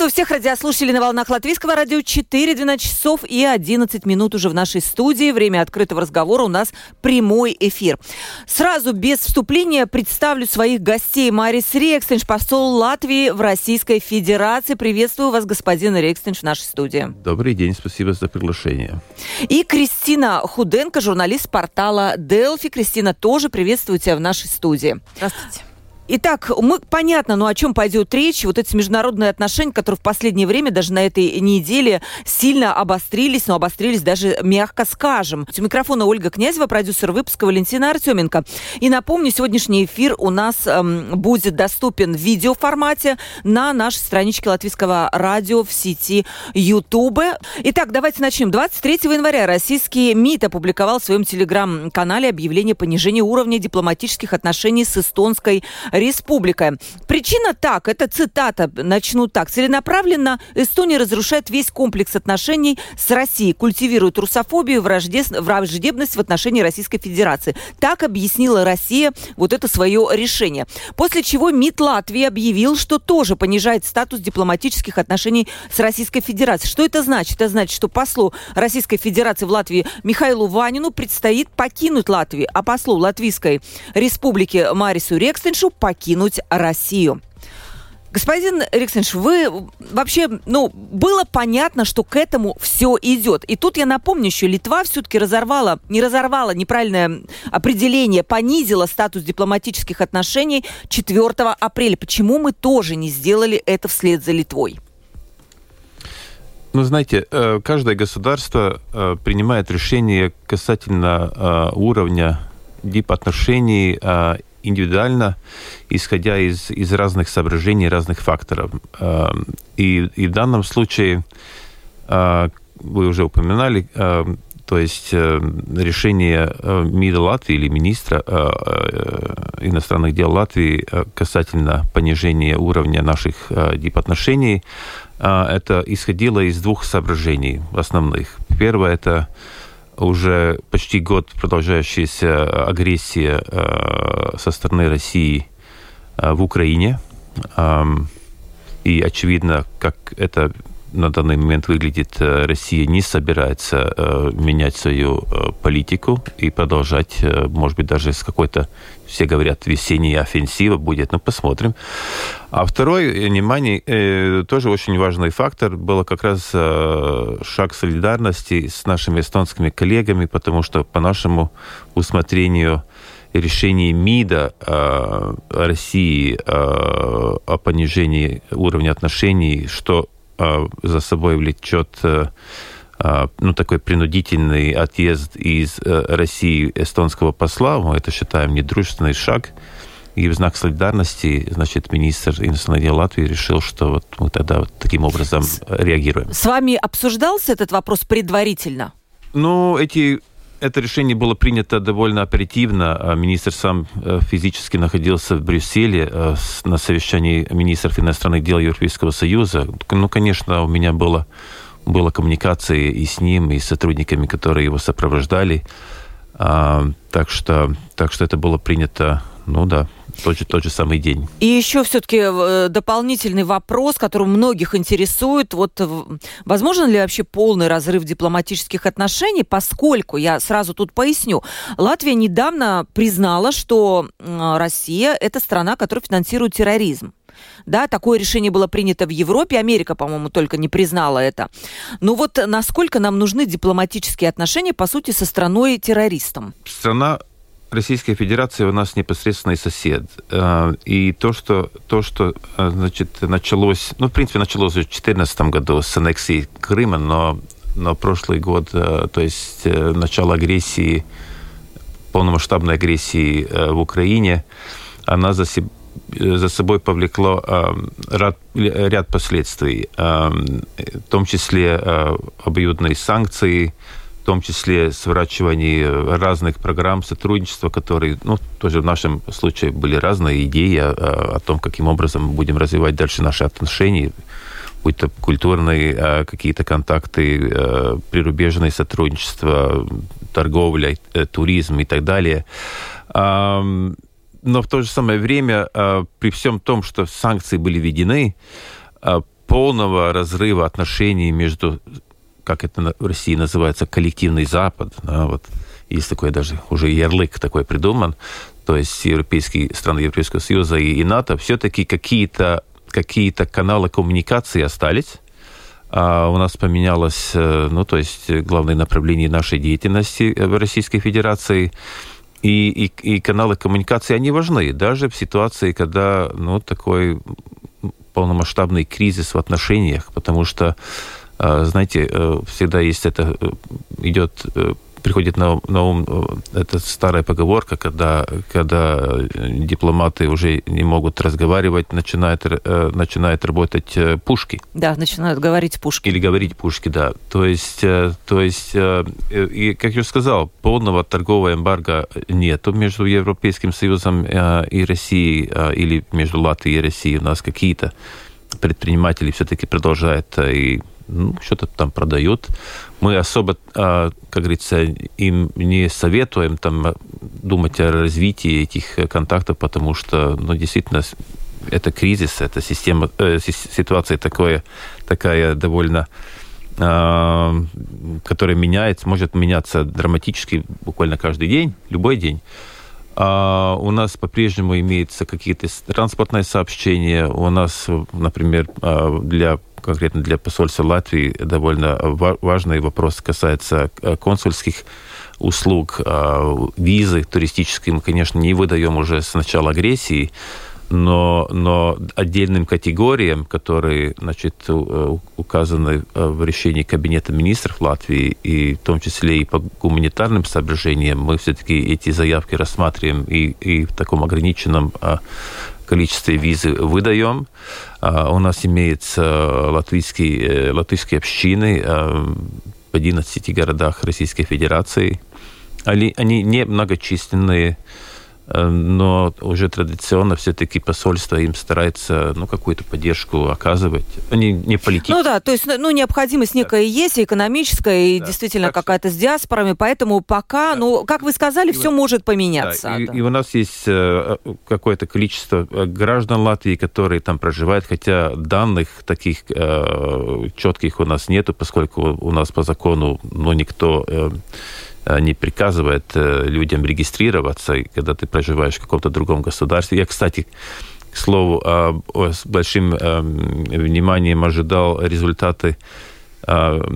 Приветствую всех радиослушателей на волнах Латвийского радио 4, 12 часов и 11 минут уже в нашей студии. Время открытого разговора у нас прямой эфир. Сразу без вступления представлю своих гостей. Марис Рекстенш, посол Латвии в Российской Федерации. Приветствую вас, господин Рекстенш, в нашей студии. Добрый день, спасибо за приглашение. И Кристина Худенко, журналист портала Делфи. Кристина, тоже приветствую тебя в нашей студии. Здравствуйте. Итак, мы понятно, ну о чем пойдет речь. Вот эти международные отношения, которые в последнее время, даже на этой неделе, сильно обострились, но обострились даже, мягко скажем. У микрофона Ольга Князева, продюсер выпуска Валентина Артеменко. И напомню, сегодняшний эфир у нас эм, будет доступен в видеоформате на нашей страничке Латвийского радио в сети YouTube. Итак, давайте начнем. 23 января российский МИД опубликовал в своем телеграм-канале объявление понижения уровня дипломатических отношений с эстонской республика. Причина так, это цитата, начну так. Целенаправленно Эстония разрушает весь комплекс отношений с Россией, культивирует русофобию, враждебность в отношении Российской Федерации. Так объяснила Россия вот это свое решение. После чего МИД Латвии объявил, что тоже понижает статус дипломатических отношений с Российской Федерацией. Что это значит? Это значит, что послу Российской Федерации в Латвии Михаилу Ванину предстоит покинуть Латвию, а послу Латвийской Республики Марису Рекстеншу покинуть Россию. Господин Риксенш, вы вообще, ну, было понятно, что к этому все идет. И тут я напомню еще, Литва все-таки разорвала, не разорвала неправильное определение, понизила статус дипломатических отношений 4 апреля. Почему мы тоже не сделали это вслед за Литвой? Ну, знаете, э, каждое государство э, принимает решение касательно э, уровня дипотношений индивидуально, исходя из, из разных соображений, разных факторов. Эм, и, и в данном случае, э, вы уже упоминали, э, то есть э, решение МИДа Латвии или министра иностранных дел Латвии касательно понижения уровня наших дипотношений, это исходило из двух соображений основных. Первое – это уже почти год продолжающаяся агрессия э, со стороны России э, в Украине. И очевидно, как это на данный момент выглядит, э, Россия не собирается э, менять свою э, политику и продолжать, может быть, даже с какой-то, все говорят, весенней офенсива будет, ну, посмотрим. А второй, внимание, тоже очень важный фактор, было как раз шаг солидарности с нашими эстонскими коллегами, потому что по нашему усмотрению решение МИДа э, России э, о понижении уровня отношений, что за собой влечет э, а, ну, такой принудительный отъезд из э, России эстонского посла. Мы это считаем недружественный шаг. И в знак солидарности, значит, министр иностранных дел Латвии решил, что вот мы тогда вот таким образом реагируем. С вами обсуждался этот вопрос предварительно? Ну, эти это решение было принято довольно оперативно. А министр сам э, физически находился в Брюсселе э, на совещании министров иностранных дел Европейского Союза. Ну, конечно, у меня было, была коммуникация и с ним, и с сотрудниками, которые его сопровождали. А, так, что, так что это было принято, ну да, тот же, тот же самый день. И еще все-таки э, дополнительный вопрос, который многих интересует. Вот возможно ли вообще полный разрыв дипломатических отношений, поскольку, я сразу тут поясню, Латвия недавно признала, что Россия – это страна, которая финансирует терроризм. Да, такое решение было принято в Европе, Америка, по-моему, только не признала это. Ну вот насколько нам нужны дипломатические отношения, по сути, со страной-террористом? Страна Российская Федерация у нас непосредственный сосед. Э, и то, что, то, что э, значит, началось, ну, в принципе, началось в 2014 году с аннексии Крыма, но, но прошлый год, э, то есть начало агрессии, полномасштабной агрессии в Украине, она за, себе, за собой повлекло ряд, ряд последствий, в том числе обоюдные санкции, в том числе сворачивание разных программ сотрудничества, которые, ну, тоже в нашем случае были разные идеи о, о том, каким образом мы будем развивать дальше наши отношения, будь то культурные какие-то контакты, прирубежное сотрудничество, торговля, туризм и так далее. Но в то же самое время, при всем том, что санкции были введены, полного разрыва отношений между, как это в России называется, коллективный Запад, да, вот. Есть такой даже уже ярлык такой придуман, то есть европейские страны Европейского Союза и, и НАТО, все-таки какие-то какие каналы коммуникации остались, а у нас поменялось, э, ну, то есть главное направление нашей деятельности в Российской Федерации. И, и, и каналы коммуникации, они важны, даже в ситуации, когда, ну, такой полномасштабный кризис в отношениях, потому что, э, знаете, э, всегда есть это, идет приходит на, на ум э, эта старая поговорка, когда, когда дипломаты уже не могут разговаривать, начинают, э, начинают работать э, пушки. Да, начинают говорить пушки. Или говорить пушки, да. То есть, то есть и, как я уже сказал, полного торгового эмбарго нету между Европейским Союзом и Россией, или между Латвией и Россией. У нас какие-то предприниматели все-таки продолжают и ну, что-то там продают. Мы особо, а, как говорится, им не советуем там думать о развитии этих контактов, потому что, ну, действительно, это кризис, это система, э, ситуация такое, такая довольно э, которая меняется, может меняться драматически буквально каждый день, любой день. А у нас по-прежнему имеются какие-то транспортные сообщения. У нас, например, а, для конкретно для посольства Латвии довольно важный вопрос касается э, консульских услуг, а, визы туристические мы, конечно, не выдаем уже с начала агрессии, но, но отдельным категориям, которые значит, э, указаны э, в решении Кабинета министров Латвии, и в том числе и по гуманитарным соображениям, мы все-таки эти заявки рассматриваем и, и в таком ограниченном а, количестве визы выдаем. А, у нас имеются латвийские, э, латвийские общины в 11 городах Российской Федерации. Они, они не многочисленные, Э, но уже традиционно все-таки посольство им старается ну, какую-то поддержку оказывать. Они не политические. Ну да, то есть ну, необходимость некая да. есть, и экономическая, и да. действительно какая-то с диаспорами, поэтому пока, да. ну, как вы сказали, и все вот, может поменяться. Да, и, да. и у нас есть э, какое-то количество э, граждан Латвии, которые там проживают, хотя данных таких э, четких у нас нету, поскольку у нас по закону ну, никто... Э, не приказывает э, людям регистрироваться, когда ты проживаешь в каком-то другом государстве. Я, кстати, к слову, с большим вниманием ожидал результаты э,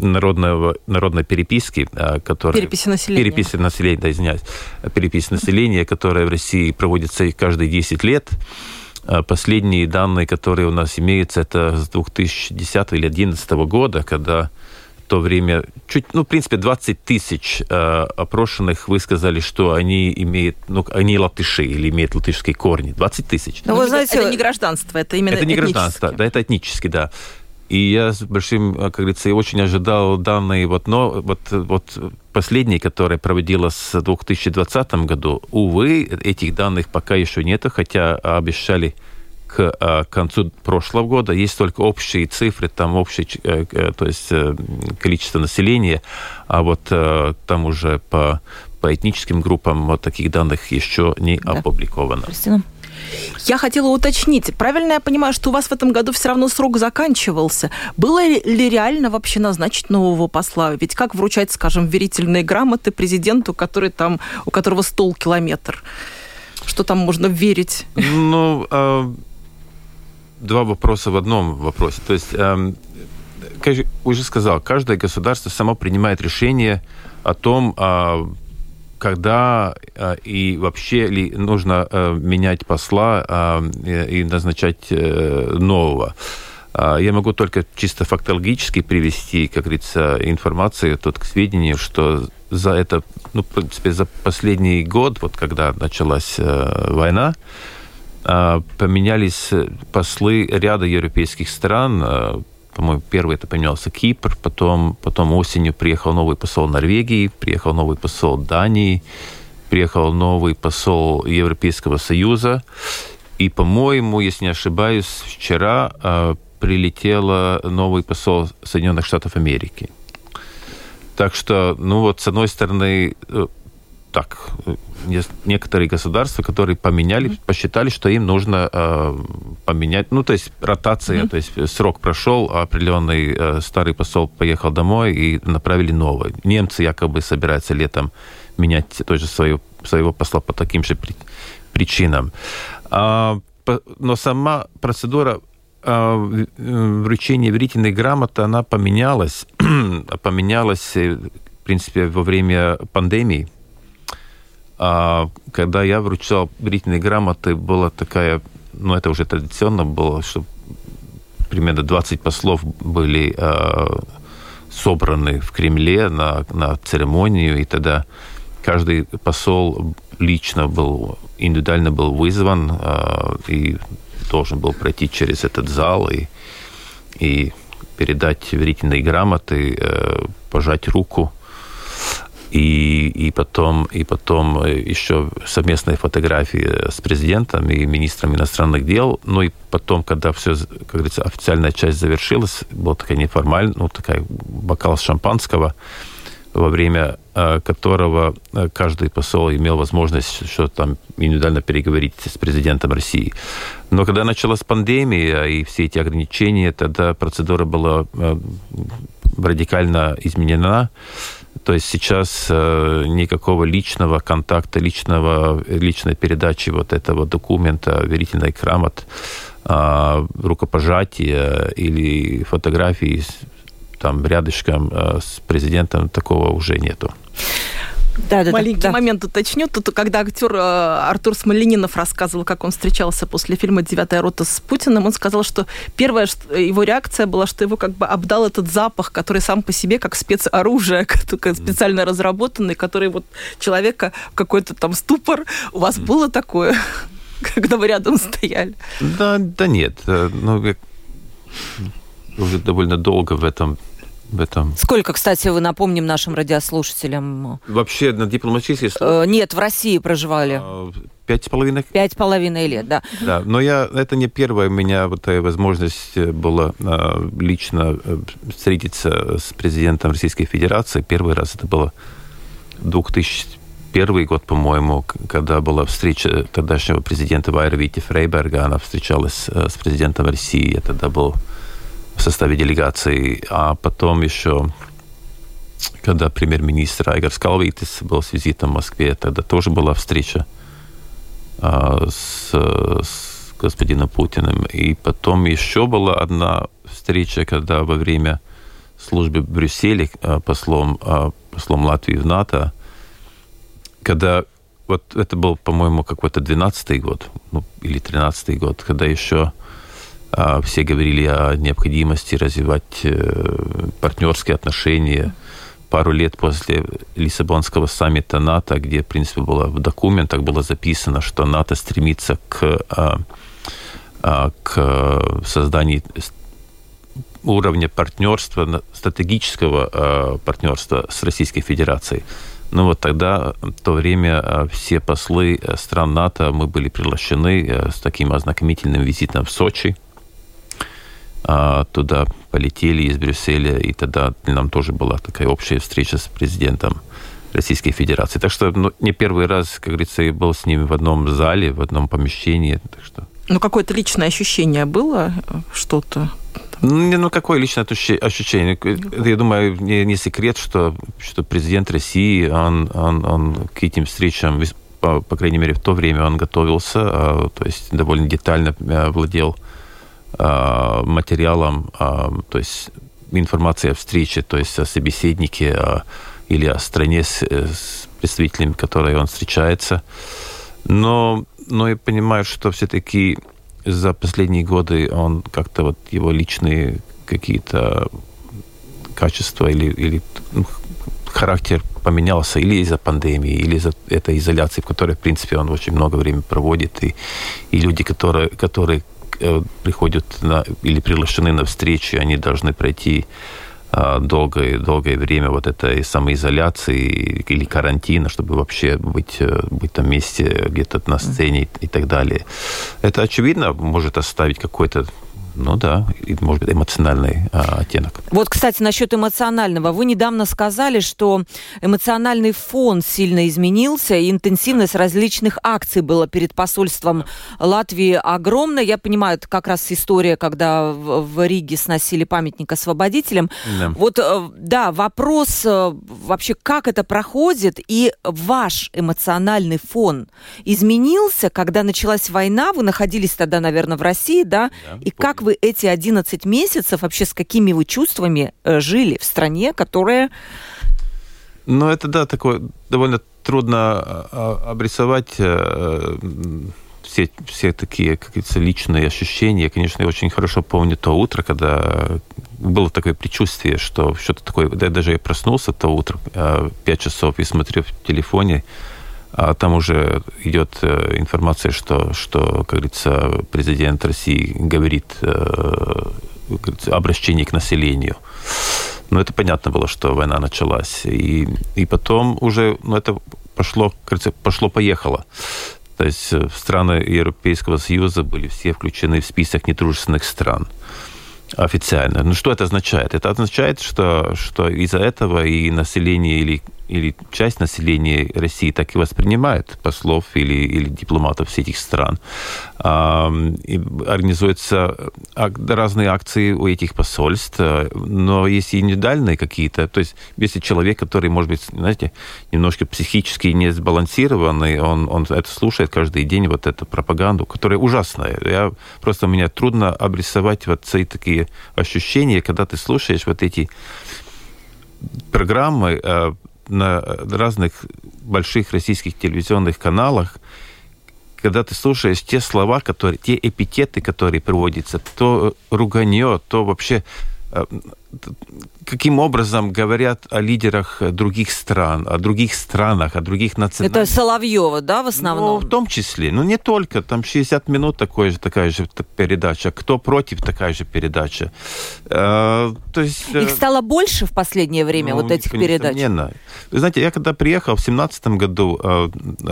народного, народной переписки, э, которая... Переписи населения. Переписи населения, да, извиняюсь. Перепись населения, которая в России проводится каждые 10 лет. Последние данные, которые у нас имеются, это с 2010 или 2011 года, когда то время чуть, ну, в принципе, 20 тысяч э, опрошенных высказали, что они имеют, ну, они латыши или имеют латышские корни. 20 тысяч. Но, ну, вы знаете, это не гражданство, это именно Это не гражданство, да, это этнически, да. И я с большим, э, как говорится, очень ожидал данные, вот, но вот, вот последние, которые проводилась в 2020 году, увы, этих данных пока еще нету, хотя обещали к а, концу прошлого года. Есть только общие цифры, там общее, э, э, то есть э, количество населения, а вот там уже по, по этническим группам вот таких данных еще не да. опубликовано. Кристина? Я хотела уточнить, правильно я понимаю, что у вас в этом году все равно срок заканчивался? Было ли реально вообще назначить нового посла? Ведь как вручать, скажем, верительные грамоты президенту, который там, у которого стол километр? Что там можно верить? Ну, а два вопроса в одном вопросе. То есть, эм, как я уже сказал, каждое государство само принимает решение о том, э, когда э, и вообще ли нужно э, менять посла э, и назначать э, нового. Я могу только чисто фактологически привести, как говорится, информацию тут к сведению, что за это, ну, в принципе, за последний год, вот когда началась э, война, поменялись послы ряда европейских стран, а, по-моему, первый это поменялся Кипр, потом, потом осенью приехал новый посол Норвегии, приехал новый посол Дании, приехал новый посол Европейского Союза. И, по-моему, если не ошибаюсь, вчера э, прилетел новый посол Соединенных Штатов Америки. Так что, ну вот, с одной стороны, э, так, некоторые государства, которые поменяли, mm-hmm. посчитали, что им нужно э, поменять, ну, то есть ротация, mm-hmm. то есть срок прошел, а определенный э, старый посол поехал домой и направили новый. Немцы якобы собираются летом менять тоже свою, своего посла по таким же при, причинам. А, по, но сама процедура а, вручения верительной грамоты, она поменялась, поменялась, э, в принципе, во время пандемии, когда я вручал верительные грамоты, была такая, ну это уже традиционно было, что примерно 20 послов были э, собраны в Кремле на, на церемонию, и тогда каждый посол лично был, индивидуально был вызван э, и должен был пройти через этот зал и, и передать верительные грамоты, э, пожать руку и, и, потом, и потом э, еще совместные фотографии с президентом и министром иностранных дел. Ну и потом, когда все, как говорится, официальная часть завершилась, была такая неформальная, ну такая бокал шампанского, во время э, которого э, каждый посол имел возможность что там индивидуально переговорить с президентом России. Но когда началась пандемия и все эти ограничения, тогда процедура была радикально изменена. То есть сейчас э, никакого личного контакта, личного, личной передачи вот этого документа, верительной грамот, э, рукопожатия или фотографии там рядышком э, с президентом такого уже нету. Да, да, Маленький да. момент уточню. Тут, когда актер э, Артур Смоленинов рассказывал, как он встречался после фильма «Девятая рота» с Путиным, он сказал, что первая его реакция была, что его как бы обдал этот запах, который сам по себе как спецоружие, специально разработанный, который вот человека какой-то там ступор. У вас было такое, когда вы рядом стояли? Да, да нет. Э, ну, уже довольно долго в этом в этом. Сколько, кстати, вы напомним нашим радиослушателям? Вообще на дипломатической э, Нет, в России проживали. А, пять с половиной? Пять с половиной лет, да. Да, но я, это не первая у меня вот такая возможность была а, лично э, встретиться с президентом Российской Федерации. Первый раз это было 2001 год, по-моему, когда была встреча тогдашнего президента Вайра Вити Фрейберга. Она встречалась э, с президентом России. Я тогда был в составе делегации, а потом еще когда премьер-министр Айгар Скалвитис был с визитом в Москве, тогда тоже была встреча а, с, с господином Путиным. И потом еще была одна встреча, когда во время службы в Брюсселе а, послом, а, послом Латвии в НАТО, когда вот это был, по-моему, какой-то 12-й год, ну, или 13-й год, когда еще все говорили о необходимости развивать э, партнерские отношения. Пару лет после Лиссабонского саммита НАТО, где, в принципе, было в документах было записано, что НАТО стремится к, а, а, к созданию уровня партнерства, стратегического партнерства с Российской Федерацией. Ну вот тогда, в то время, все послы стран НАТО, мы были приглашены э, с таким ознакомительным визитом в Сочи – а, туда полетели из Брюсселя, и тогда нам тоже была такая общая встреча с президентом Российской Федерации. Так что ну, не первый раз, как говорится, я был с ними в одном зале, в одном помещении. Так что... Ну, какое-то личное ощущение было, что-то? Ну, не, ну, какое личное ощущение? Я думаю, не, не секрет, что, что президент России, он, он, он к этим встречам, по, по крайней мере, в то время он готовился, а, то есть довольно детально а, владел Э, материалом, э, то есть информацией о встрече, то есть о собеседнике э, или о стране с, с представителями, которой он встречается. Но, но я понимаю, что все-таки за последние годы он как-то вот его личные какие-то качества или, или ну, характер поменялся или из-за пандемии, или из-за этой изоляции, в которой, в принципе, он очень много времени проводит, и, и люди, которые, которые приходят на, или приглашены на встречи, они должны пройти долгое, долгое время вот этой самоизоляции или карантина, чтобы вообще быть, быть там вместе где-то на сцене и так далее. Это, очевидно, может оставить какой-то ну да, может быть, эмоциональный а, оттенок. Вот, кстати, насчет эмоционального. Вы недавно сказали, что эмоциональный фон сильно изменился, и интенсивность различных акций была перед посольством Латвии огромная. Я понимаю, это как раз история, когда в, в Риге сносили памятник освободителям. Да. Вот, э, да, вопрос э, вообще, как это проходит, и ваш эмоциональный фон изменился, когда началась война, вы находились тогда, наверное, в России, да, да и как вы эти 11 месяцев, вообще с какими вы чувствами э, жили в стране, которая... Ну, это, да, такое довольно трудно а, а, обрисовать э, все, все такие, как говорится, личные ощущения. Конечно, я очень хорошо помню то утро, когда было такое предчувствие, что что-то такое... Да, даже я проснулся то утро, 5 э, часов, и смотрю в телефоне, а там уже идет э, информация, что, что, как говорится, президент России говорит э, обращение к населению. Но это понятно было, что война началась. И, и потом уже ну, это пошло, кажется, пошло-поехало. То есть э, страны Европейского Союза были все включены в список недружественных стран официально. Ну, что это означает? Это означает, что, что из-за этого и население или или часть населения России так и воспринимает послов или, или дипломатов всех этих стран. И организуются разные акции у этих посольств, но есть и индивидуальные какие-то. То есть если человек, который, может быть, знаете, немножко психически не сбалансированный, он, он это слушает каждый день, вот эту пропаганду, которая ужасная. Я, просто мне трудно обрисовать вот эти такие ощущения, когда ты слушаешь вот эти программы, э, на разных больших российских телевизионных каналах, когда ты слушаешь те слова, которые, те эпитеты, которые приводятся, то руганье, то вообще каким образом говорят о лидерах других стран, о других странах, о других национальностях. Это Соловьева, да, в основном? Ну, в том числе. Ну, не только. Там 60 минут такой же, такая же передача. Кто против, такая же передача. Э, то есть... Их э, стало больше в последнее время, ну, вот этих передач? Несомненно. Вы знаете, я когда приехал в 17 году э,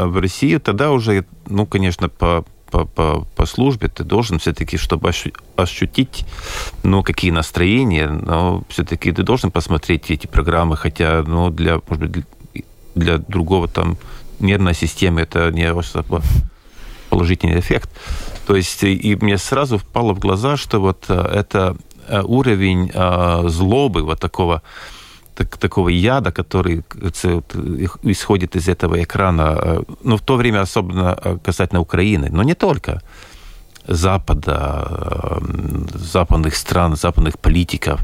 в Россию, тогда уже, ну, конечно, по по, по, по службе ты должен все-таки, чтобы ощутить, ну, какие настроения, но все-таки ты должен посмотреть эти программы, хотя, ну, для, может быть, для другого там нервной системы это не особо положительный эффект. То есть и мне сразу впало в глаза, что вот э, это э, уровень э, злобы, вот такого так, такого яда, который исходит из этого экрана, э, ну, в то время особенно э, касательно Украины, но не только. Запада, э, западных стран, западных политиков.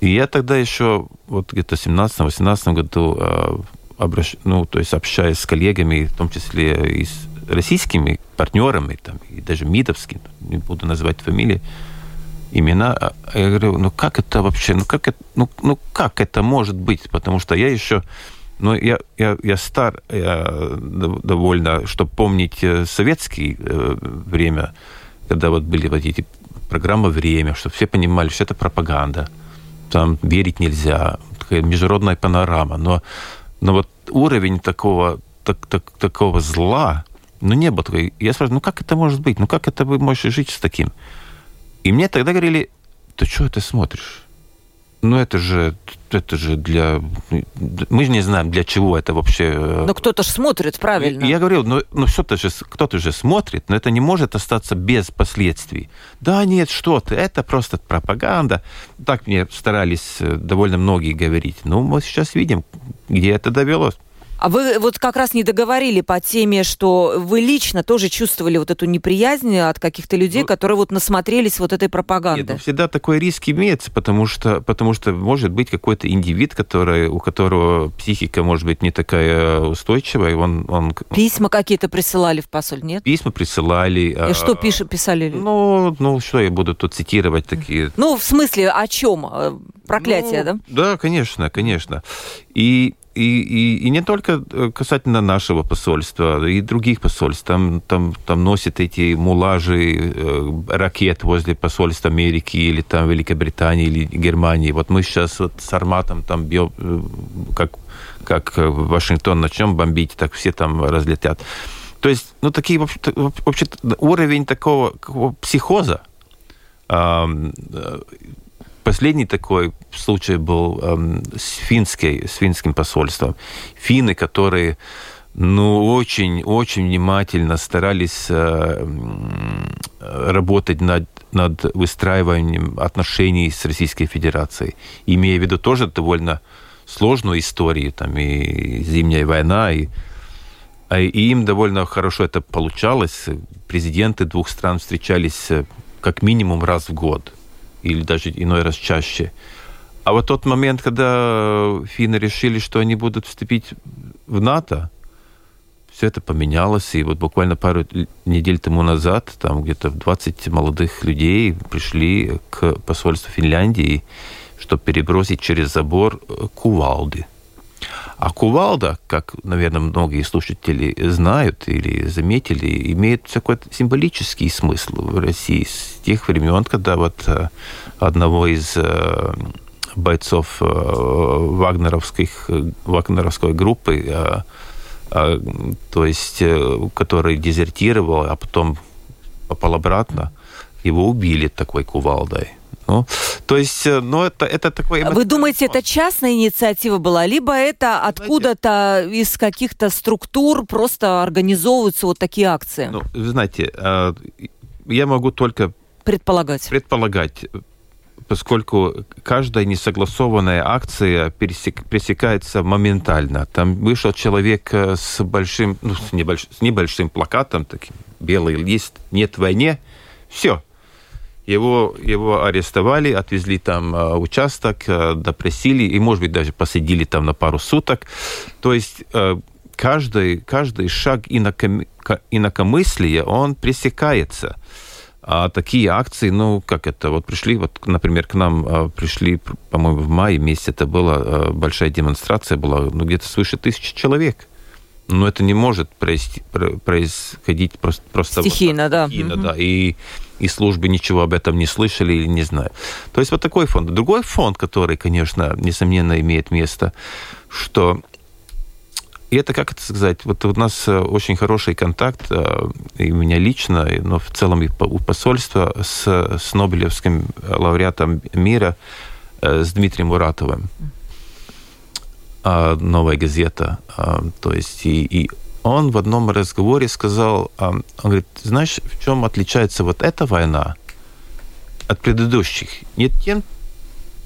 И я тогда еще, вот где-то в 17-18 году, обращ... ну, то есть общаясь с коллегами, в том числе и с российскими партнерами, там, и даже МИДовскими, не буду называть фамилии, имена. А я говорю, ну как это вообще, ну как это, ну, ну как это может быть? Потому что я еще, ну я, я, я стар я довольно, чтобы помнить э, советское э, время, когда вот были вот эти программы «Время», чтобы все понимали, что это пропаганда. Там верить нельзя, такая международная панорама. Но, но вот уровень такого, так, так, такого зла, ну, не было. Я спрашиваю, ну, как это может быть? Ну, как это вы можете жить с таким? И мне тогда говорили, ты что это смотришь? Ну, это же, это же для... Мы же не знаем, для чего это вообще... Э, но кто-то же смотрит, правильно. Я говорил, ну, ну что-то же, кто-то же смотрит, но это не может остаться без последствий. Да нет, что ты, это просто пропаганда. Так мне старались э, довольно многие говорить. Ну, мы сейчас видим, где это довелось. А вы вот как раз не договорили по теме, что вы лично тоже чувствовали вот эту неприязнь от каких-то людей, ну, которые вот насмотрелись вот этой пропаганды. Нет, ну, всегда такой риск имеется, потому что, потому что может быть какой-то индивид, который, у которого психика может быть не такая устойчивая, он... он Письма какие-то присылали в посоль, нет? Письма присылали. И а, что пиш, писали? Ну, ну, что я буду тут цитировать такие... Ну, в смысле, о чем? Проклятие, ну, да? Да, конечно, конечно. И и, и, и не только э, касательно нашего посольства, и других посольств. Там, там, там носят эти мулажи э, ракет возле посольства Америки или там Великобритании или Германии. Вот мы сейчас вот с Арматом там бьем, э, как, как Вашингтон начнем бомбить, так все там разлетят. То есть, ну, такие, вообще, уровень такого психоза, Последний такой случай был эм, с, финской, с финским посольством. Финны, которые ну, очень-очень внимательно старались э, работать над, над выстраиванием отношений с Российской Федерацией, имея в виду тоже довольно сложную историю, там и Зимняя война, и, а, и им довольно хорошо это получалось. Президенты двух стран встречались э, как минимум раз в год или даже иной раз чаще. А вот тот момент, когда финны решили, что они будут вступить в НАТО, все это поменялось. И вот буквально пару недель тому назад там где-то 20 молодых людей пришли к посольству Финляндии, чтобы перебросить через забор кувалды. А кувалда, как, наверное, многие слушатели знают или заметили, имеет такой символический смысл в России с тех времен, когда вот э, одного из э, бойцов э, вагнеровских, вагнеровской группы, то есть, который дезертировал, а потом попал обратно, его убили такой кувалдой. Ну, то есть, э, ну, это, это такой... Вы думаете, это частная инициатива была, либо это откуда-то из каких-то структур просто организовываются вот такие акции? Ну, вы знаете, э, я могу только... Предполагать. Предполагать поскольку каждая несогласованная акция пересек, пересекается моментально. Там вышел человек э, с большим, ну, с, небольш, с небольшим плакатом, таким белый лист «Нет войне», все, его, его арестовали, отвезли там э, участок, э, допросили и, может быть, даже посадили там на пару суток. То есть э, каждый, каждый шаг инаком, инакомыслия, он пресекается. А такие акции, ну, как это, вот пришли, вот, например, к нам пришли, по-моему, в мае месяце это была большая демонстрация, была, ну, где-то свыше тысячи человек. Но это не может происходить просто... просто стихийно, вот так, да. Стихийно, угу. да. И и службы ничего об этом не слышали или не знают. То есть вот такой фонд. Другой фонд, который, конечно, несомненно имеет место, что и это, как это сказать, вот у нас э, очень хороший контакт, э, и у меня лично, но в целом и у посольства с, с Нобелевским лауреатом мира, э, с Дмитрием Муратовым. А, Новая газета. А, то есть и, и он в одном разговоре сказал, он говорит, знаешь, в чем отличается вот эта война от предыдущих? Не тем,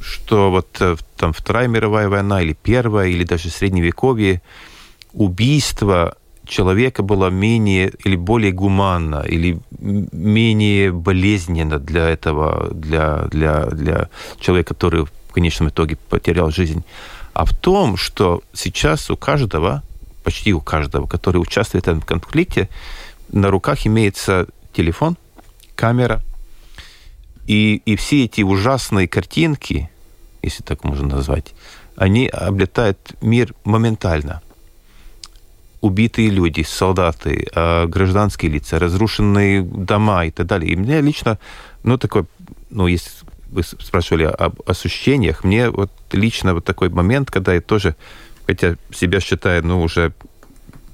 что вот э, там Вторая мировая война или Первая, или даже Средневековье, убийство человека было менее или более гуманно, или менее болезненно для этого, для, для, для человека, который в конечном итоге потерял жизнь, а в том, что сейчас у каждого почти у каждого, который участвует в этом конфликте, на руках имеется телефон, камера, и, и все эти ужасные картинки, если так можно назвать, они облетают мир моментально. Убитые люди, солдаты, а, гражданские лица, разрушенные дома и так далее. И мне лично, ну, такой, ну, если вы спрашивали об ощущениях, мне вот лично вот такой момент, когда я тоже хотя себя считаю, ну, уже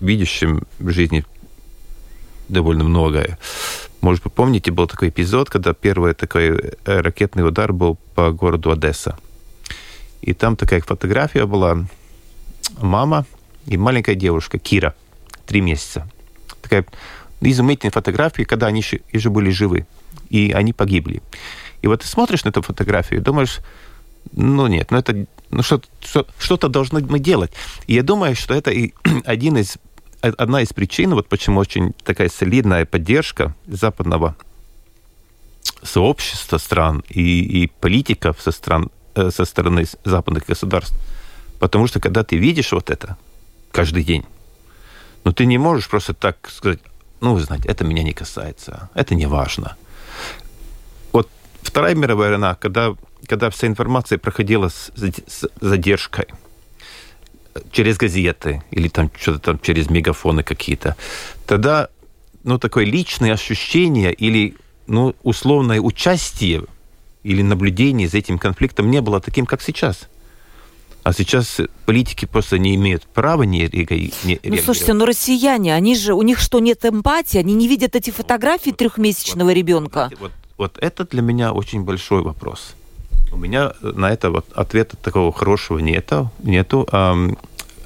видящим в жизни довольно многое. Может, вы помните, был такой эпизод, когда первый такой э, ракетный удар был по городу Одесса. И там такая фотография была. Мама и маленькая девушка, Кира, три месяца. Такая изумительная фотография, когда они еще, еще были живы. И они погибли. И вот ты смотришь на эту фотографию и думаешь, ну нет, ну это ну что, что, что-то должны мы делать. И я думаю, что это и один из, одна из причин, вот почему очень такая солидная поддержка западного сообщества стран и, и политиков со, стран, э, со стороны западных государств. Потому что когда ты видишь вот это каждый день, ну ты не можешь просто так сказать, ну вы знаете, это меня не касается, это не важно. Вот Вторая мировая война, когда когда вся информация проходила с, с задержкой, через газеты или там что-то там через мегафоны какие-то, тогда ну, такое личное ощущение или ну, условное участие или наблюдение за этим конфликтом не было таким, как сейчас. А сейчас политики просто не имеют права не, не Ну, слушайте, ну россияне, они же, у них что, нет эмпатии? Они не видят эти фотографии трехмесячного вот, ребенка? Вот, вот это для меня очень большой вопрос. У меня на это вот ответа такого хорошего нету. нету. Эм,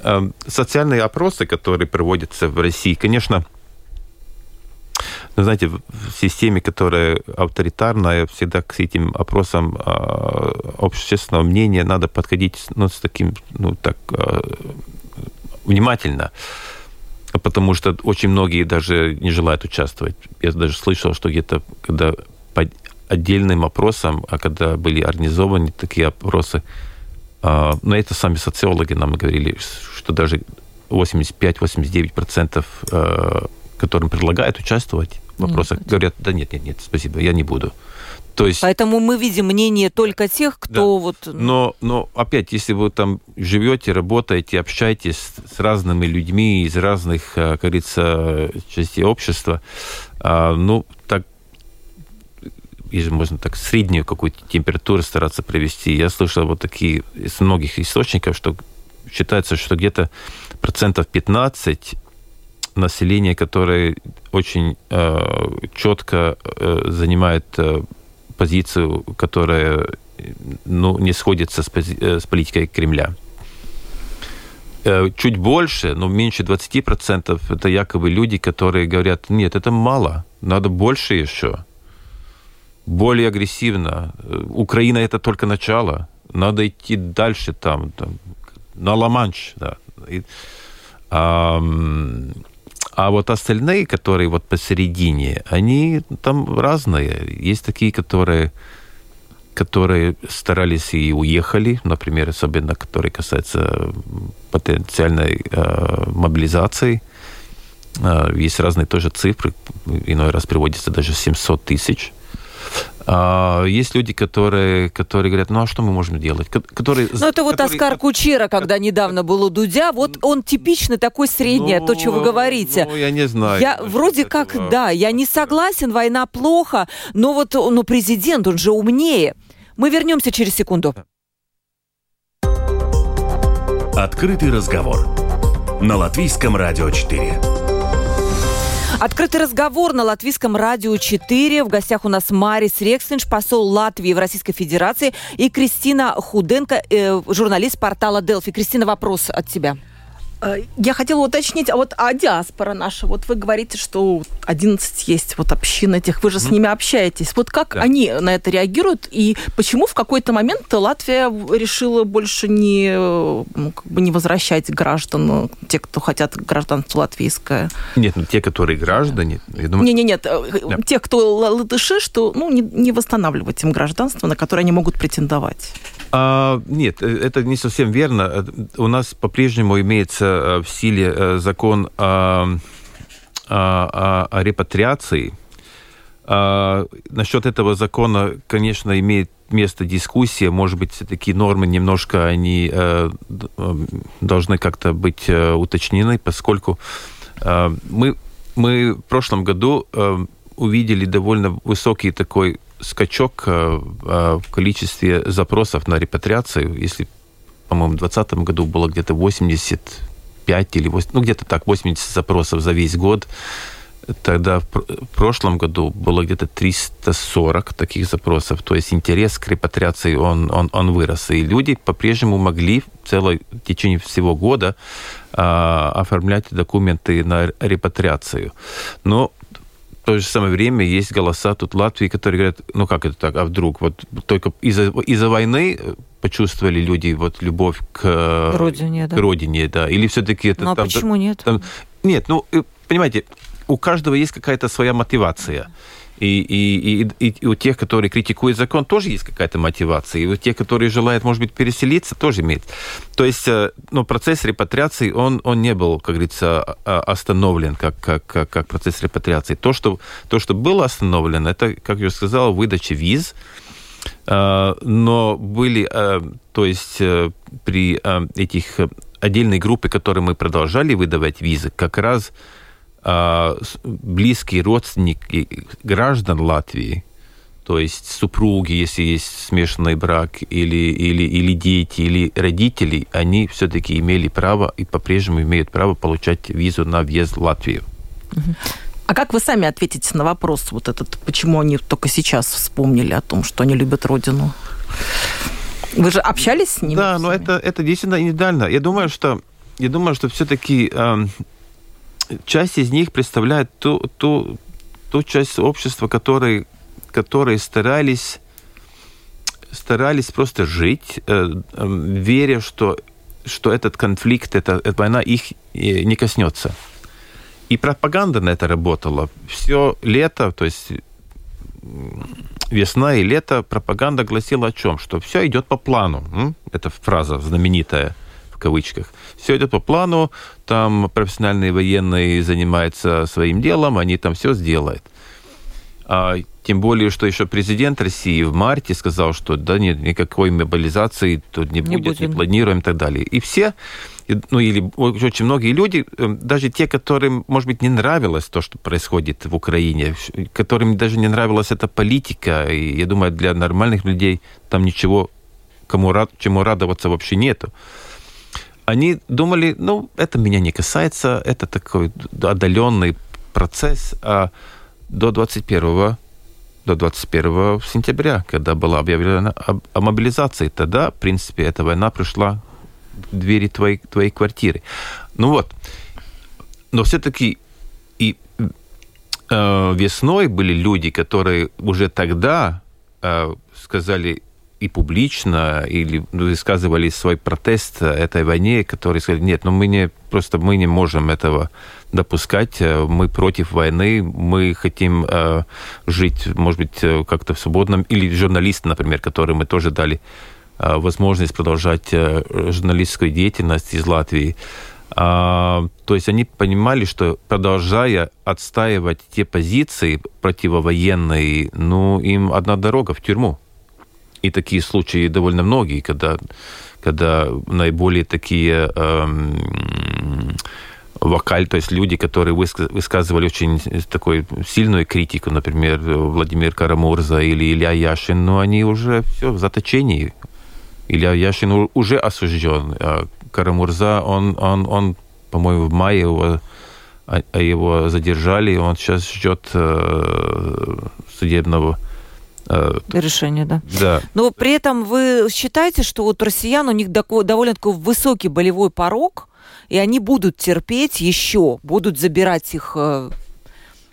эм, социальные опросы, которые проводятся в России, конечно, ну, знаете, в системе, которая авторитарная, всегда к этим опросам э, общественного мнения надо подходить ну, с таким, ну, так, э, внимательно потому что очень многие даже не желают участвовать. Я даже слышал, что где-то, когда по отдельным опросам, а когда были организованы такие опросы, э, но это сами социологи нам говорили, что даже 85-89% э, которым предлагают участвовать, вопросах нет. говорят, да нет, нет, нет, спасибо, я не буду. То есть, Поэтому мы видим мнение только тех, кто да. вот... Ну, но, но опять, если вы там живете, работаете, общаетесь с разными людьми из разных, э, как говорится, частей общества, а, ну, если можно так среднюю какую-то температуру стараться провести. Я слышал вот такие из многих источников, что считается, что где-то процентов 15 население, которое очень э, четко э, занимает э, позицию, которая ну, не сходится с, пози- э, с политикой Кремля. Э, чуть больше, но меньше 20% это якобы люди, которые говорят, нет, это мало, надо больше еще, более агрессивно. Украина это только начало, надо идти дальше там, там на Ла-Манш. Да. И, а, а вот остальные, которые вот посередине, они там разные. Есть такие, которые которые старались и уехали, например, особенно которые касаются потенциальной э, мобилизации. Э, есть разные тоже цифры, иной раз приводится даже 700 тысяч. А, есть люди, которые, которые говорят, ну а что мы можем делать? Которые, ну это вот которые... Оскар Кучера, когда недавно был у Дудя, вот он типичный такой средний, ну, то, что вы говорите. Ну, я не знаю. Я вроде как, этого... да, я не согласен, война плохо, но вот ну, президент, он же умнее. Мы вернемся через секунду. Открытый разговор на Латвийском радио 4. Открытый разговор на Латвийском радио 4. В гостях у нас Марис Рекстенш, посол Латвии в Российской Федерации, и Кристина Худенко, э, журналист портала Делфи. Кристина, вопрос от тебя. Э, я хотела уточнить, а вот а диаспора наша, вот вы говорите, что 11 есть вот общин этих, вы же с ними общаетесь. Вот как да. они на это реагируют и почему в какой-то момент Латвия решила больше не, ну, как бы не возвращать граждан, те, кто хотят гражданство латвийское? Нет, ну те, которые граждане, я думаю... Нет, нет, нет, да. те, кто латыши, что ну, не, не восстанавливать им гражданство, на которое они могут претендовать. А, нет, э, это не совсем верно. Э, у нас по-прежнему имеется э, в силе закон о, о, о репатриации. А, насчет этого закона, конечно, имеет место дискуссия. Может быть, такие нормы немножко они должны как-то быть уточнены, поскольку мы, мы в прошлом году увидели довольно высокий такой скачок э, э, в количестве запросов на репатриацию. Если, по-моему, в 2020 году было где-то 85 или 8, ну где-то так, 80 запросов за весь год. Тогда в прошлом году было где-то 340 таких запросов. То есть интерес к репатриации, он, он, он вырос. И люди по-прежнему могли в, целой, в течение всего года э, оформлять документы на репатриацию. Но то же самое время есть голоса тут Латвии, которые говорят, ну как это так, а вдруг? Вот только из-за из войны почувствовали люди вот любовь к родине, да. К родине, да. Или все-таки это... Ну а там, почему нет? Там, нет, ну, э, понимаете, у каждого есть какая-то своя мотивация. И, и, и, и у тех, которые критикуют закон, тоже есть какая-то мотивация. И у тех, которые желают, может быть, переселиться, тоже имеет. То есть э, ну, процесс репатриации, он, он не был, как говорится, остановлен как, как, как, как процесс репатриации. То что, то, что было остановлено, это, как я уже сказал, выдача виз, э, но были, э, то есть при этих отдельные группы, которые мы продолжали выдавать визы, как раз э, близкие родственники граждан Латвии, то есть супруги, если есть смешанный брак, или, или, или дети, или родители, они все-таки имели право и по-прежнему имеют право получать визу на въезд в Латвию. А как вы сами ответите на вопрос вот этот, почему они только сейчас вспомнили о том, что они любят родину? Вы же общались с ними? Да, но это, это действительно индивидуально. Я думаю, что, я думаю, что все-таки э, часть из них представляет ту, ту, ту часть общества, которые, которые старались, старались просто жить, э, э, веря, что, что этот конфликт, эта, эта война их э, не коснется. И пропаганда на это работала. Все лето, то есть весна и лето, пропаганда гласила о чем? Что все идет по плану. Это фраза знаменитая в кавычках. Все идет по плану, там профессиональные военные занимаются своим делом, они там все сделают. А, тем более, что еще президент России в марте сказал, что да нет, никакой мобилизации тут не, не будет, будем. не планируем и так далее. И все ну или очень многие люди, эм, даже те, которым, может быть, не нравилось то, что происходит в Украине, которым даже не нравилась эта политика, и я думаю, для нормальных людей там ничего, кому рад, чему радоваться вообще нету. Они думали, ну, это меня не касается, это такой отдаленный процесс, а до 21 до 21 сентября, когда была объявлена о, мобилизации. Тогда, в принципе, эта война пришла двери твоей, твоей квартиры. Ну вот. Но все-таки и э, весной были люди, которые уже тогда э, сказали и публично, или высказывали свой протест этой войне, которые сказали, нет, ну мы не, просто мы не можем этого допускать, мы против войны, мы хотим э, жить, может быть, э, как-то в свободном, или журналисты, например, которые мы тоже дали Э, возможность продолжать э, журналистскую деятельность из Латвии. А, то есть они понимали, что продолжая отстаивать те позиции противовоенные, ну, им одна дорога в тюрьму. И такие случаи довольно многие, когда, когда наиболее такие эм, вокаль, то есть люди, которые высказывали очень такую сильную критику, например, Владимир Карамурза или Илья Яшин, но они уже все в заточении, Илья Яшин уже осужден. А Карамурза, он, он, он по-моему, в мае его, а, а его задержали, он сейчас ждет э, судебного э, решения, да. Да. Но при этом вы считаете, что вот россиян, у них довольно такой высокий болевой порог, и они будут терпеть еще, будут забирать их, э,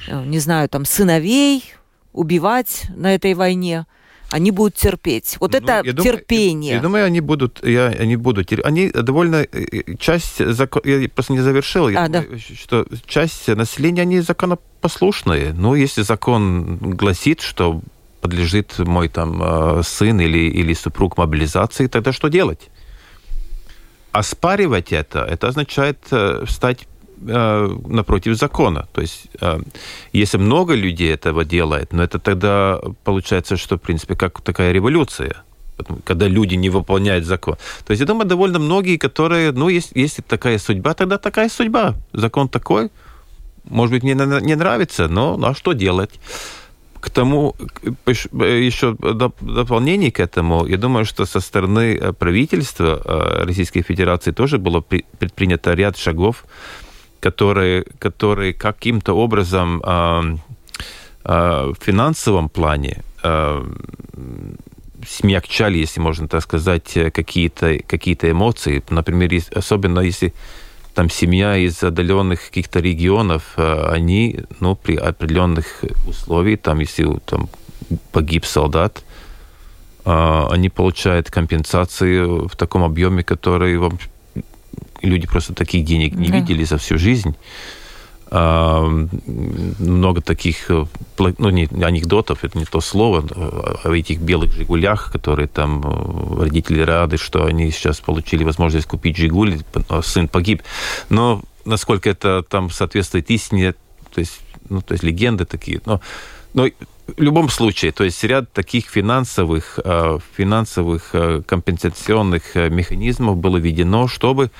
не знаю, там, сыновей, убивать на этой войне они будут терпеть. Вот ну, это я терпение. Думаю, я думаю, они будут, я, они будут, они довольно э, э, часть закон, я просто не завершил, я а, думаю, да. что часть населения они законопослушные. Ну, если закон гласит, что подлежит мой там э, сын или или супруг мобилизации, тогда что делать? Оспаривать это, это означает стать э, напротив закона. То есть, э, если много людей этого делает, но это тогда получается, что, в принципе, как такая революция когда люди не выполняют закон. То есть, я думаю, довольно многие, которые, ну, если, если такая судьба, тогда такая судьба. Закон такой, может быть, мне не нравится, но ну, а что делать? К тому, еще дополнение к этому, я думаю, что со стороны э, правительства э, Российской Федерации тоже было предпринято ряд шагов которые, которые каким-то образом э, э, в финансовом плане э, смягчали, если можно так сказать, какие-то какие эмоции. Например, особенно если там семья из отдаленных каких-то регионов, они, ну, при определенных условиях, там, если там погиб солдат, они получают компенсацию в таком объеме, который люди просто таких денег не да. видели за всю жизнь. А, много таких, э, ну, не анекдотов, это не то слово, о этих белых «Жигулях», которые там э, родители рады, что они сейчас получили возможность купить «Жигуль», а сын погиб. Но насколько это там соответствует истине, то есть, ну, то есть легенды такие. Но, но в любом случае, то есть ряд таких финансовых, э, финансовых компенсационных механизмов было введено, чтобы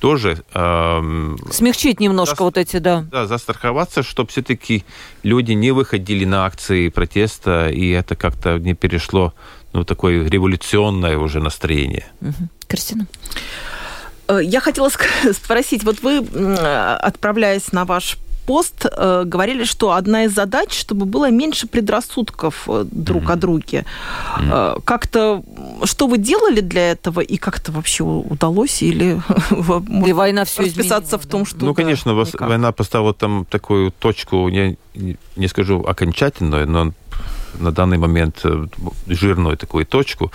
тоже... Э, Смягчить немножко за, вот эти, да. Да, застраховаться, чтобы все-таки люди не выходили на акции протеста, и это как-то не перешло ну, такое революционное уже настроение. Угу. Кристина? Э, я хотела спросить, вот вы, отправляясь на ваш пост э, говорили, что одна из задач, чтобы было меньше предрассудков э, друг mm-hmm. о друге. Mm-hmm. Э, как-то что вы делали для этого и как это вообще удалось или, или война все расписаться в том, что ну конечно да, война поставила там такую точку, я не скажу окончательную, но на данный момент э, жирную такую точку.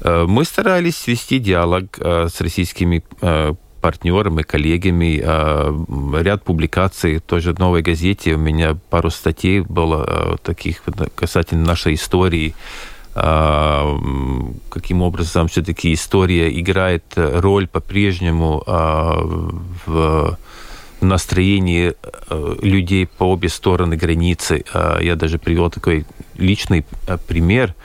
Э, мы старались вести диалог с российскими партнерами, коллегами. Ряд публикаций тоже в «Новой газете». У меня пару статей было таких касательно нашей истории каким образом все-таки история играет роль по-прежнему в настроении людей по обе стороны границы. Я даже привел такой личный пример –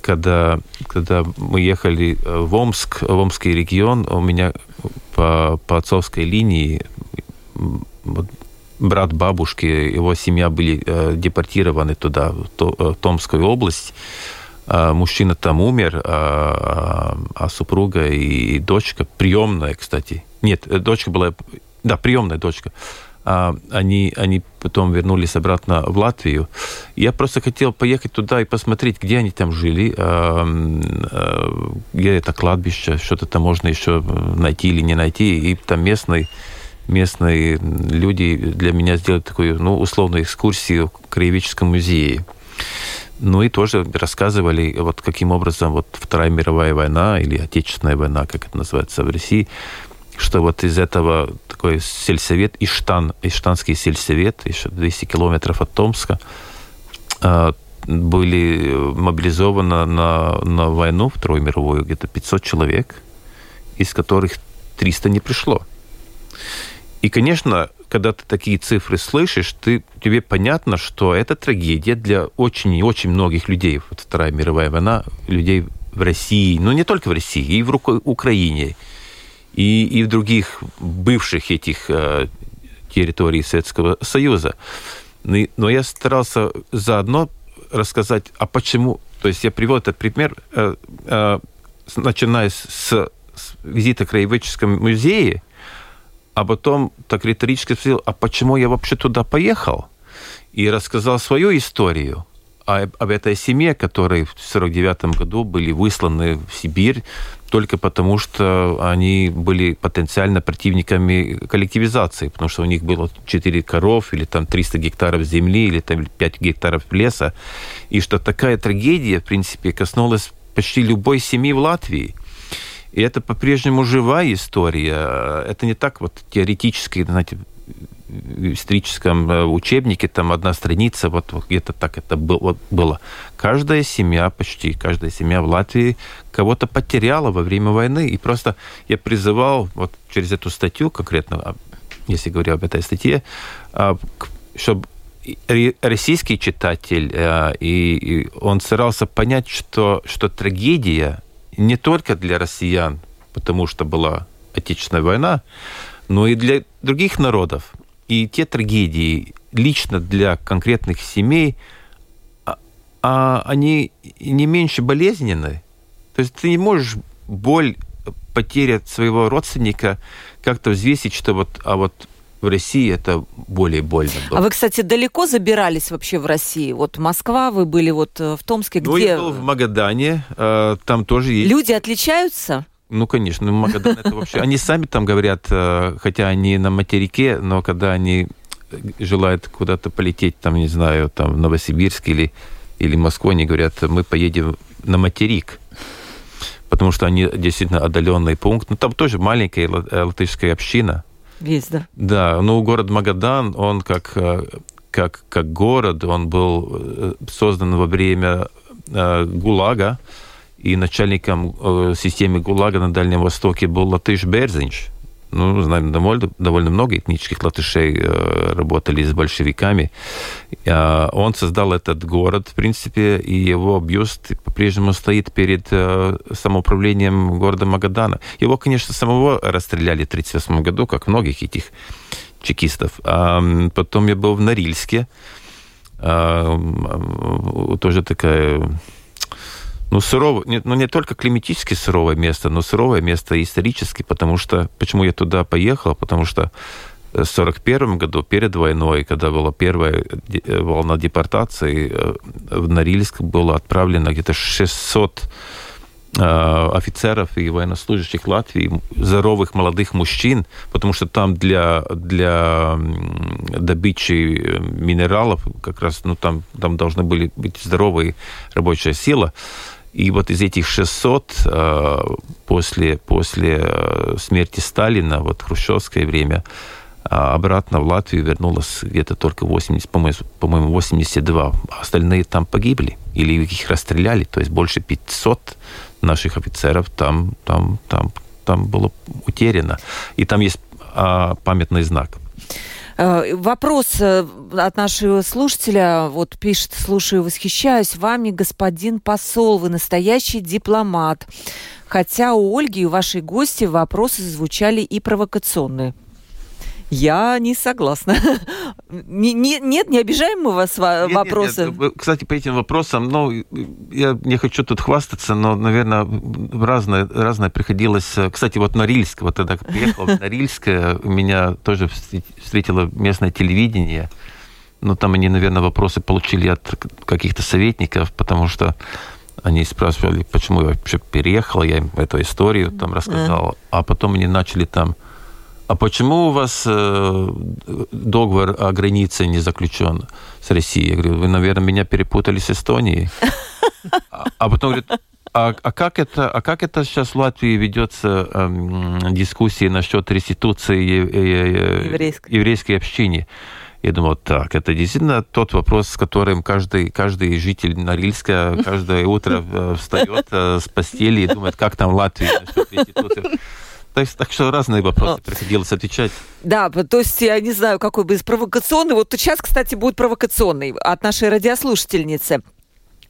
когда, когда мы ехали э, в Омск, в Омский регион, у меня по, по отцовской линии брат бабушки, его семья были э, депортированы туда, в, то, э, в Томскую область. А мужчина там умер, а, а, супруга и дочка, приемная, кстати. Нет, дочка была, да, приемная дочка они, они потом вернулись обратно в Латвию. Я просто хотел поехать туда и посмотреть, где они там жили, а, а, где это кладбище, что-то там можно еще найти или не найти. И там местные, местные люди для меня сделали такую, ну, условную экскурсию в краеведческом музее. Ну и тоже рассказывали, вот каким образом вот Вторая мировая война или Отечественная война, как это называется в России, что вот из этого такой сельсовет, Иштан, Иштанский сельсовет, еще 200 километров от Томска, а, были мобилизованы на, на войну Вторую мировую где-то 500 человек, из которых 300 не пришло. И, конечно, когда ты такие цифры слышишь, ты, тебе понятно, что это трагедия для очень и очень многих людей. Вот Вторая мировая война, людей в России, но не только в России, и в Украине, и, и в других бывших этих э, территорий Советского Союза. Но я старался заодно рассказать, а почему... То есть я привел этот пример, э, э, начиная с, визита к краеведческому музее, а потом так риторически спросил, а почему я вообще туда поехал? И рассказал свою историю об, этой семье, которые в 1949 году были высланы в Сибирь только потому, что они были потенциально противниками коллективизации, потому что у них было 4 коров, или там 300 гектаров земли, или там 5 гектаров леса, и что такая трагедия, в принципе, коснулась почти любой семьи в Латвии. И это по-прежнему живая история. Это не так вот теоретически, знаете, историческом э, учебнике там одна страница, вот где-то так это было. Каждая семья, почти каждая семья в Латвии кого-то потеряла во время войны. И просто я призывал вот через эту статью конкретно, а, если говорю об этой статье, а, чтобы российский читатель, э, и он старался понять, что, что трагедия не только для россиян, потому что была Отечественная война, но и для других народов. И те трагедии лично для конкретных семей, а, а они не меньше болезненны. То есть ты не можешь боль, потеря своего родственника как-то взвесить, что вот, а вот в России это более больно было. А вы, кстати, далеко забирались вообще в России? Вот Москва, вы были вот э, в Томске, где... Ну, я был в Магадане, э, там тоже есть... Люди отличаются? Ну, конечно, ну, Магадан это вообще... Они сами там говорят, э, хотя они на материке, но когда они желают куда-то полететь, там, не знаю, там, в Новосибирск или, или Москву, они говорят, мы поедем на материк потому что они действительно отдаленный пункт. Но ну, там тоже маленькая э, латышская община. Есть, да? Да, ну город Магадан, он как, э, как, как город, он был создан во время ГУЛАГа, и начальником э, системы ГУЛАГа на Дальнем Востоке был Латыш Берзинч. ну, знаем, довольно, довольно много этнических латышей э, работали с большевиками. Э, он создал этот город, в принципе, и его бюст по-прежнему стоит перед э, самоуправлением города Магадана. Его, конечно, самого расстреляли в 1938 году, как многих этих чекистов. А потом я был в Норильске, тоже такая ну, суровое, не, ну, не только климатически суровое место, но суровое место исторически, потому что... Почему я туда поехал? Потому что в 1941 году, перед войной, когда была первая э, волна депортации, э, в Норильск было отправлено где-то 600 э, офицеров и военнослужащих Латвии, здоровых молодых мужчин, потому что там для, для добычи минералов как раз ну, там, там должны были быть здоровые рабочая сила. И вот из этих 600 э, после, после э, смерти Сталина, вот хрущевское время, э, обратно в Латвию вернулось где-то только 80, по-моему, 82. А остальные там погибли или их расстреляли. То есть больше 500 наших офицеров там, там, там, там было утеряно. И там есть а, памятный знак. Э, вопрос э, от нашего слушателя, вот пишет, слушаю, восхищаюсь вами, господин посол, вы настоящий дипломат. Хотя у Ольги и вашей гости вопросы звучали и провокационные. Я не согласна. не, нет, не обижаем мы вас нет, вопросом. Нет, нет. Кстати, по этим вопросам, ну, я не хочу тут хвастаться, но, наверное, разное, разное приходилось. Кстати, вот Норильск, вот тогда приехал в Норильск, меня тоже встретило местное телевидение. Ну, там они, наверное, вопросы получили от каких-то советников, потому что они спрашивали, почему я вообще переехал, я им эту историю там рассказал, а потом они начали там а почему у вас э, договор о границе не заключен с Россией? Я говорю, вы, наверное, меня перепутали с Эстонией. А, а потом говорит, а, а, как это, а как это сейчас в Латвии ведется э, дискуссии насчет реституции э, э, еврейской. еврейской общине? Я думал, так, это действительно тот вопрос, с которым каждый, каждый житель Норильска каждое утро э, встает э, с постели и думает, как там в Латвии насчет реституции. То есть, так что разные вопросы ну, приходилось отвечать. Да, то есть я не знаю, какой бы из провокационный. Вот сейчас, кстати, будет провокационный от нашей радиослушательницы.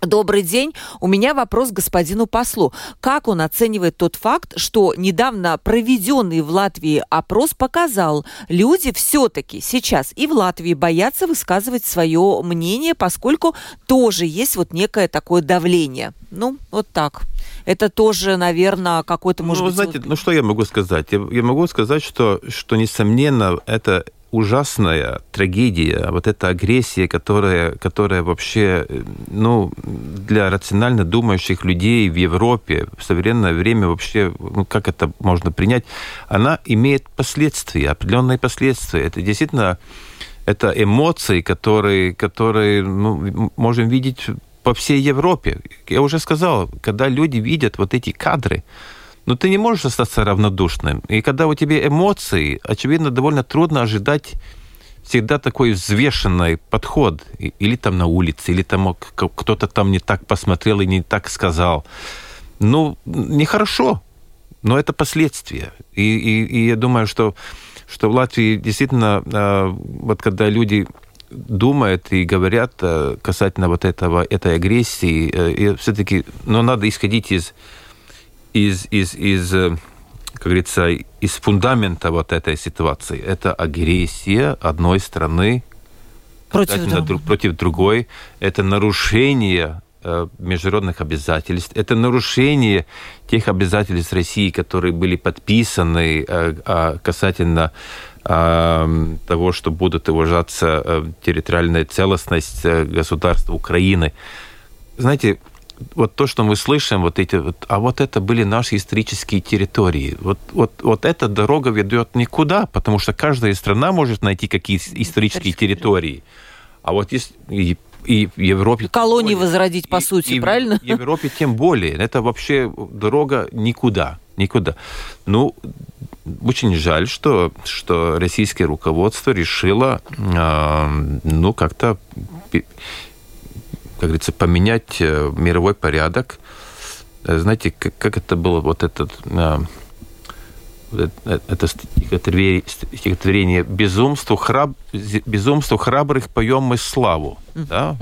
Добрый день. У меня вопрос к господину послу. Как он оценивает тот факт, что недавно проведенный в Латвии опрос показал, люди все-таки сейчас и в Латвии боятся высказывать свое мнение, поскольку тоже есть вот некое такое давление. Ну, вот так. Это тоже, наверное, какой-то, может ну, быть... знаете, ну что я могу сказать? Я, я могу сказать, что, что, несомненно, это ужасная трагедия, вот эта агрессия, которая, которая вообще, ну, для рационально думающих людей в Европе в современное время вообще, ну, как это можно принять, она имеет последствия, определенные последствия. Это действительно это эмоции, которые, которые ну, можем видеть по всей Европе. Я уже сказал, когда люди видят вот эти кадры, но ты не можешь остаться равнодушным. И когда у тебя эмоции, очевидно, довольно трудно ожидать всегда такой взвешенный подход. Или там на улице, или там кто-то там не так посмотрел и не так сказал. Ну, нехорошо, но это последствия. И, и, и я думаю, что, что в Латвии действительно, а, вот когда люди думают и говорят э, касательно вот этого, этой агрессии, э, все-таки, ну, надо исходить из из, из, из э, как говорится, из фундамента вот этой ситуации. Это агрессия одной страны против, друг, против другой. Это нарушение э, международных обязательств. Это нарушение тех обязательств России, которые были подписаны э, а, касательно того, что будут уважаться территориальная целостность государства Украины. Знаете, вот то, что мы слышим, вот эти, вот, а вот это были наши исторические территории. Вот, вот, вот эта дорога ведет никуда, потому что каждая страна может найти какие-то исторические территории. А вот есть и, и в Европе... Колонии возродить, по и, сути, и правильно? В Европе тем более. Это вообще дорога никуда. Никуда. Ну, очень жаль, что, что российское руководство решило, э, ну, как-то как говорится, поменять э, мировой порядок. Э, знаете, как, как это было, вот этот... Э, это стихотворение, «Безумству, храб, «Безумству храбрых поем мы славу». Mm-hmm. Да?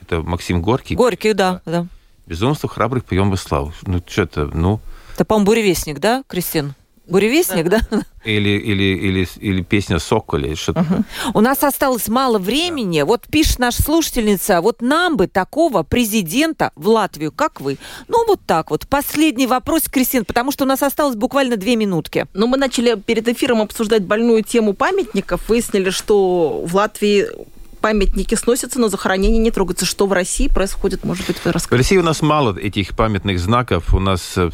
Это Максим Горький. Горький, да. да. «Безумству храбрых поем мы славу». Ну, что-то, ну... Это, по-моему, «Буревестник», да, Кристин? Буревестник, да? да? Или, или, или, или песня «Соколи». Угу. У нас осталось мало времени. Да. Вот пишет наша слушательница, вот нам бы такого президента в Латвию, как вы. Ну, вот так вот. Последний вопрос, Кристин, потому что у нас осталось буквально две минутки. Ну, мы начали перед эфиром обсуждать больную тему памятников. Выяснили, что в Латвии памятники сносятся, но захоронения не трогаются. Что в России происходит, может быть, вы расскажете? В России у нас мало этих памятных знаков. У нас э,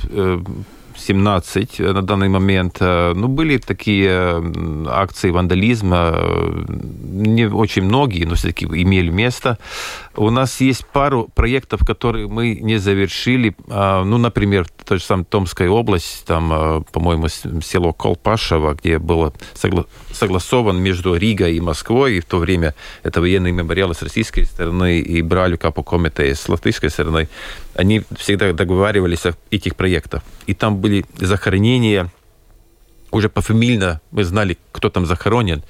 17 э, на данный момент. Э, ну, были такие акции вандализма, э, не очень многие, но все-таки имели место. У нас есть пару проектов, которые мы не завершили. Ну, например, та же самая Томская область, там, по-моему, село Колпашево, где было согла согласован между Ригой и Москвой, и в то время это военный мемориал с российской стороны и Бралю Капу Комите с латвийской стороны. Они всегда договаривались о этих проектах. И там были захоронения. Уже пофамильно, мы знали, кто там захоронен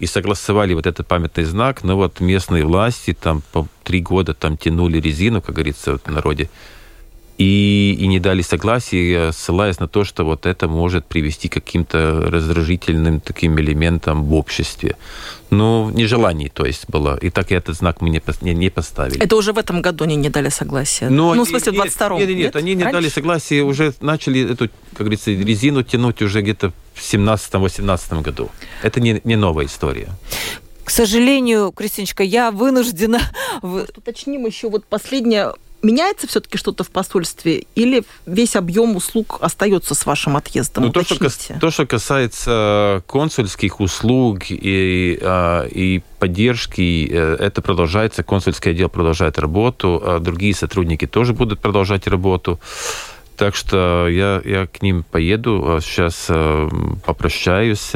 и согласовали вот этот памятный знак, но вот местные власти там по три года там тянули резину, как говорится в народе, и, и не дали согласия, ссылаясь на то, что вот это может привести к каким-то раздражительным таким элементам в обществе. Ну, нежелание, то есть, было. И так этот знак мы не, не, не поставили. Это уже в этом году они не дали согласия? Но ну, в смысле, в 22-м? Нет, нет, нет, они не Раньше? дали согласия, уже начали эту, как говорится, резину тянуть уже где-то в 17-18 году. Это не, не новая история. К сожалению, Кристиночка, я вынуждена... Уточним еще вот последнее меняется все-таки что-то в посольстве или весь объем услуг остается с вашим отъездом? Ну, то, что, то, что касается консульских услуг и, а, и поддержки, э, это продолжается, консульский отдел продолжает работу, а другие сотрудники тоже будут продолжать работу. Так что я, я к ним поеду, сейчас э, попрощаюсь.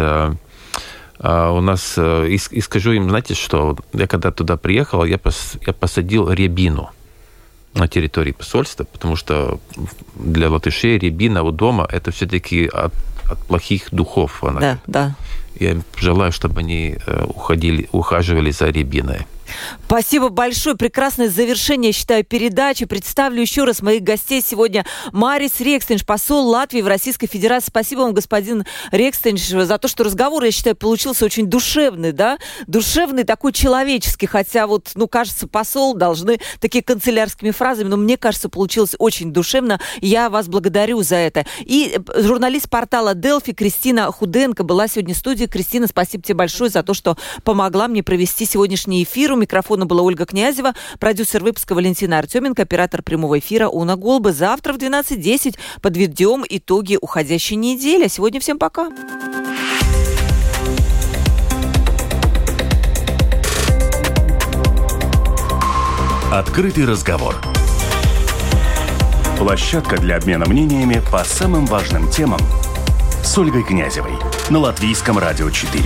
У нас, э, и, и скажу им, знаете что, я когда туда приехал, я, пос, я посадил рябину на территории посольства, потому что для латышей рябина у дома это все-таки от, от плохих духов. Она, да, да. Я желаю, чтобы они э, уходили, ухаживали за рябиной. Спасибо большое. Прекрасное завершение, считаю, передачи. Представлю еще раз моих гостей сегодня. Марис Рекстенш, посол Латвии в Российской Федерации. Спасибо вам, господин Рекстенш, за то, что разговор, я считаю, получился очень душевный, да? Душевный, такой человеческий. Хотя вот, ну, кажется, посол должны такие канцелярскими фразами, но мне кажется, получилось очень душевно. Я вас благодарю за это. И э, журналист портала Делфи Кристина Худенко была сегодня в студии. Кристина, спасибо тебе большое за то, что помогла мне провести сегодняшний эфир. У микрофона была Ольга Князева, продюсер выпуска Валентина Артеменко, оператор прямого эфира Уна Голбы. Завтра в 12.10 подведем итоги уходящей недели. А сегодня всем пока. Открытый разговор. Площадка для обмена мнениями по самым важным темам с Ольгой Князевой на Латвийском радио 4.